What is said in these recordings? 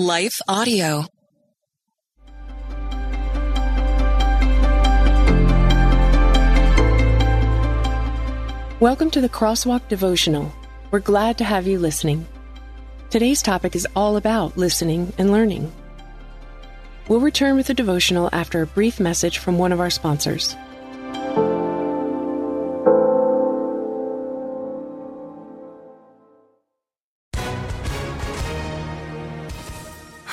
Life Audio. Welcome to the Crosswalk Devotional. We're glad to have you listening. Today's topic is all about listening and learning. We'll return with the devotional after a brief message from one of our sponsors.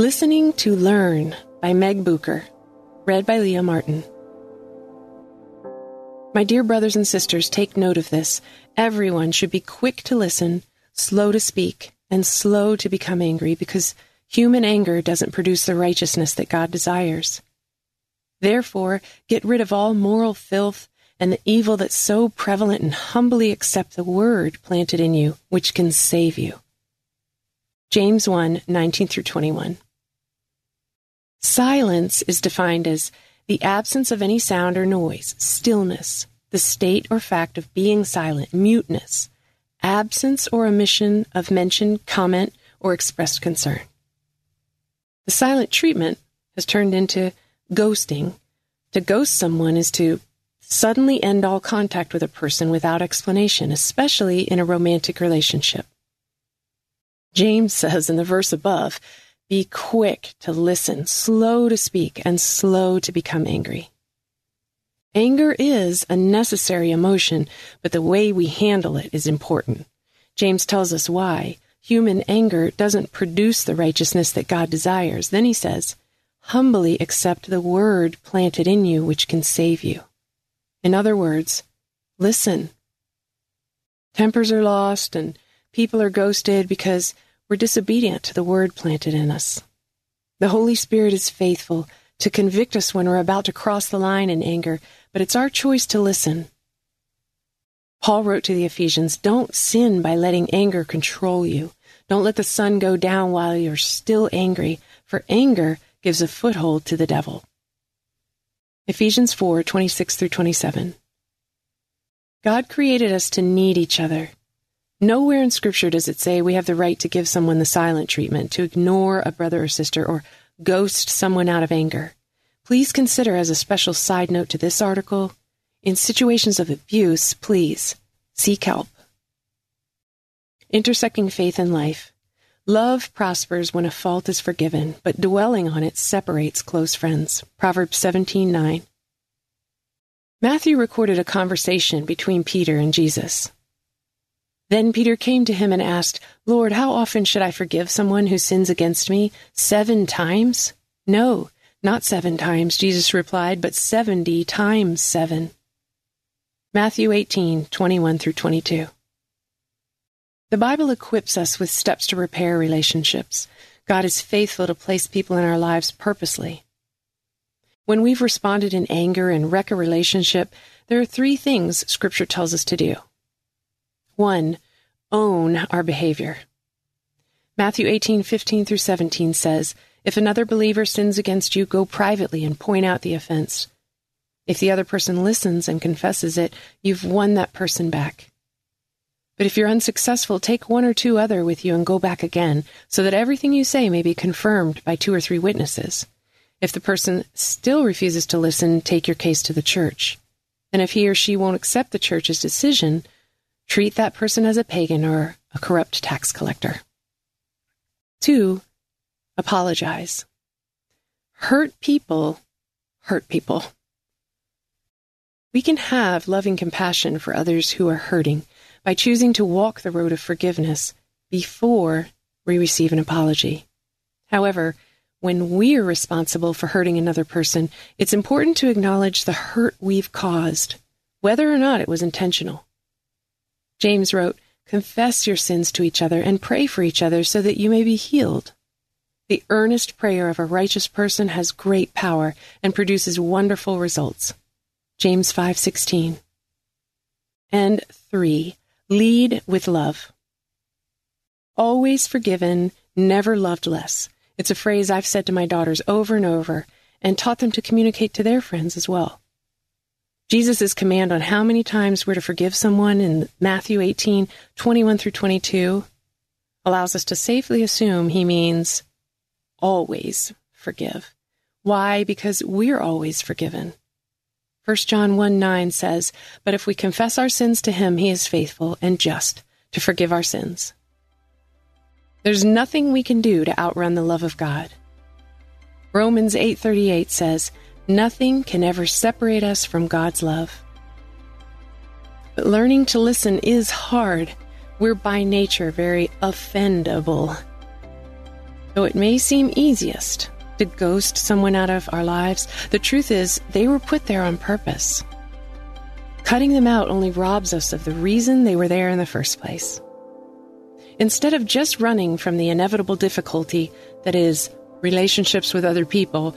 Listening to Learn by Meg Bucher, read by Leah Martin. My dear brothers and sisters, take note of this. Everyone should be quick to listen, slow to speak, and slow to become angry because human anger doesn't produce the righteousness that God desires. Therefore, get rid of all moral filth and the evil that's so prevalent and humbly accept the word planted in you, which can save you. James 1 19 through 21. Silence is defined as the absence of any sound or noise, stillness, the state or fact of being silent, muteness, absence or omission of mention, comment, or expressed concern. The silent treatment has turned into ghosting. To ghost someone is to suddenly end all contact with a person without explanation, especially in a romantic relationship. James says in the verse above, be quick to listen, slow to speak, and slow to become angry. Anger is a necessary emotion, but the way we handle it is important. James tells us why. Human anger doesn't produce the righteousness that God desires. Then he says, humbly accept the word planted in you which can save you. In other words, listen. Tempers are lost and people are ghosted because we're disobedient to the word planted in us. The Holy Spirit is faithful to convict us when we're about to cross the line in anger, but it's our choice to listen. Paul wrote to the Ephesians, Don't sin by letting anger control you. Don't let the sun go down while you're still angry, for anger gives a foothold to the devil. Ephesians 4 26 through 27. God created us to need each other. Nowhere in Scripture does it say we have the right to give someone the silent treatment, to ignore a brother or sister, or ghost someone out of anger. Please consider, as a special side note to this article, in situations of abuse, please seek help. Intersecting faith and life. Love prospers when a fault is forgiven, but dwelling on it separates close friends. Proverbs 17:9. Matthew recorded a conversation between Peter and Jesus. Then Peter came to him and asked, Lord, how often should I forgive someone who sins against me? Seven times? No, not seven times, Jesus replied, but seventy times seven. Matthew 18, 21 through 22. The Bible equips us with steps to repair relationships. God is faithful to place people in our lives purposely. When we've responded in anger and wreck a relationship, there are three things Scripture tells us to do. 1. Own our behavior. Matthew 18:15 through 17 says, "If another believer sins against you, go privately and point out the offense. If the other person listens and confesses it, you've won that person back. But if you're unsuccessful, take one or two other with you and go back again, so that everything you say may be confirmed by two or three witnesses. If the person still refuses to listen, take your case to the church. And if he or she won't accept the church's decision, treat that person as a pagan or a corrupt tax collector. Two, apologize. Hurt people hurt people. We can have loving compassion for others who are hurting by choosing to walk the road of forgiveness before we receive an apology. However, when we're responsible for hurting another person, it's important to acknowledge the hurt we've caused, whether or not it was intentional. James wrote, Confess your sins to each other and pray for each other so that you may be healed. The earnest prayer of a righteous person has great power and produces wonderful results. James 5:16. And 3. Lead with love. Always forgiven, never loved less. It's a phrase I've said to my daughters over and over and taught them to communicate to their friends as well. Jesus' command on how many times we're to forgive someone in Matthew 18, 21 through 22 allows us to safely assume he means always forgive. Why? Because we're always forgiven. 1 John 1 9 says, But if we confess our sins to him, he is faithful and just to forgive our sins. There's nothing we can do to outrun the love of God. Romans 8:38 says, "Nothing can ever separate us from God's love." But learning to listen is hard. We're by nature very offendable. Though it may seem easiest to ghost someone out of our lives, the truth is they were put there on purpose. Cutting them out only robs us of the reason they were there in the first place. Instead of just running from the inevitable difficulty that is relationships with other people,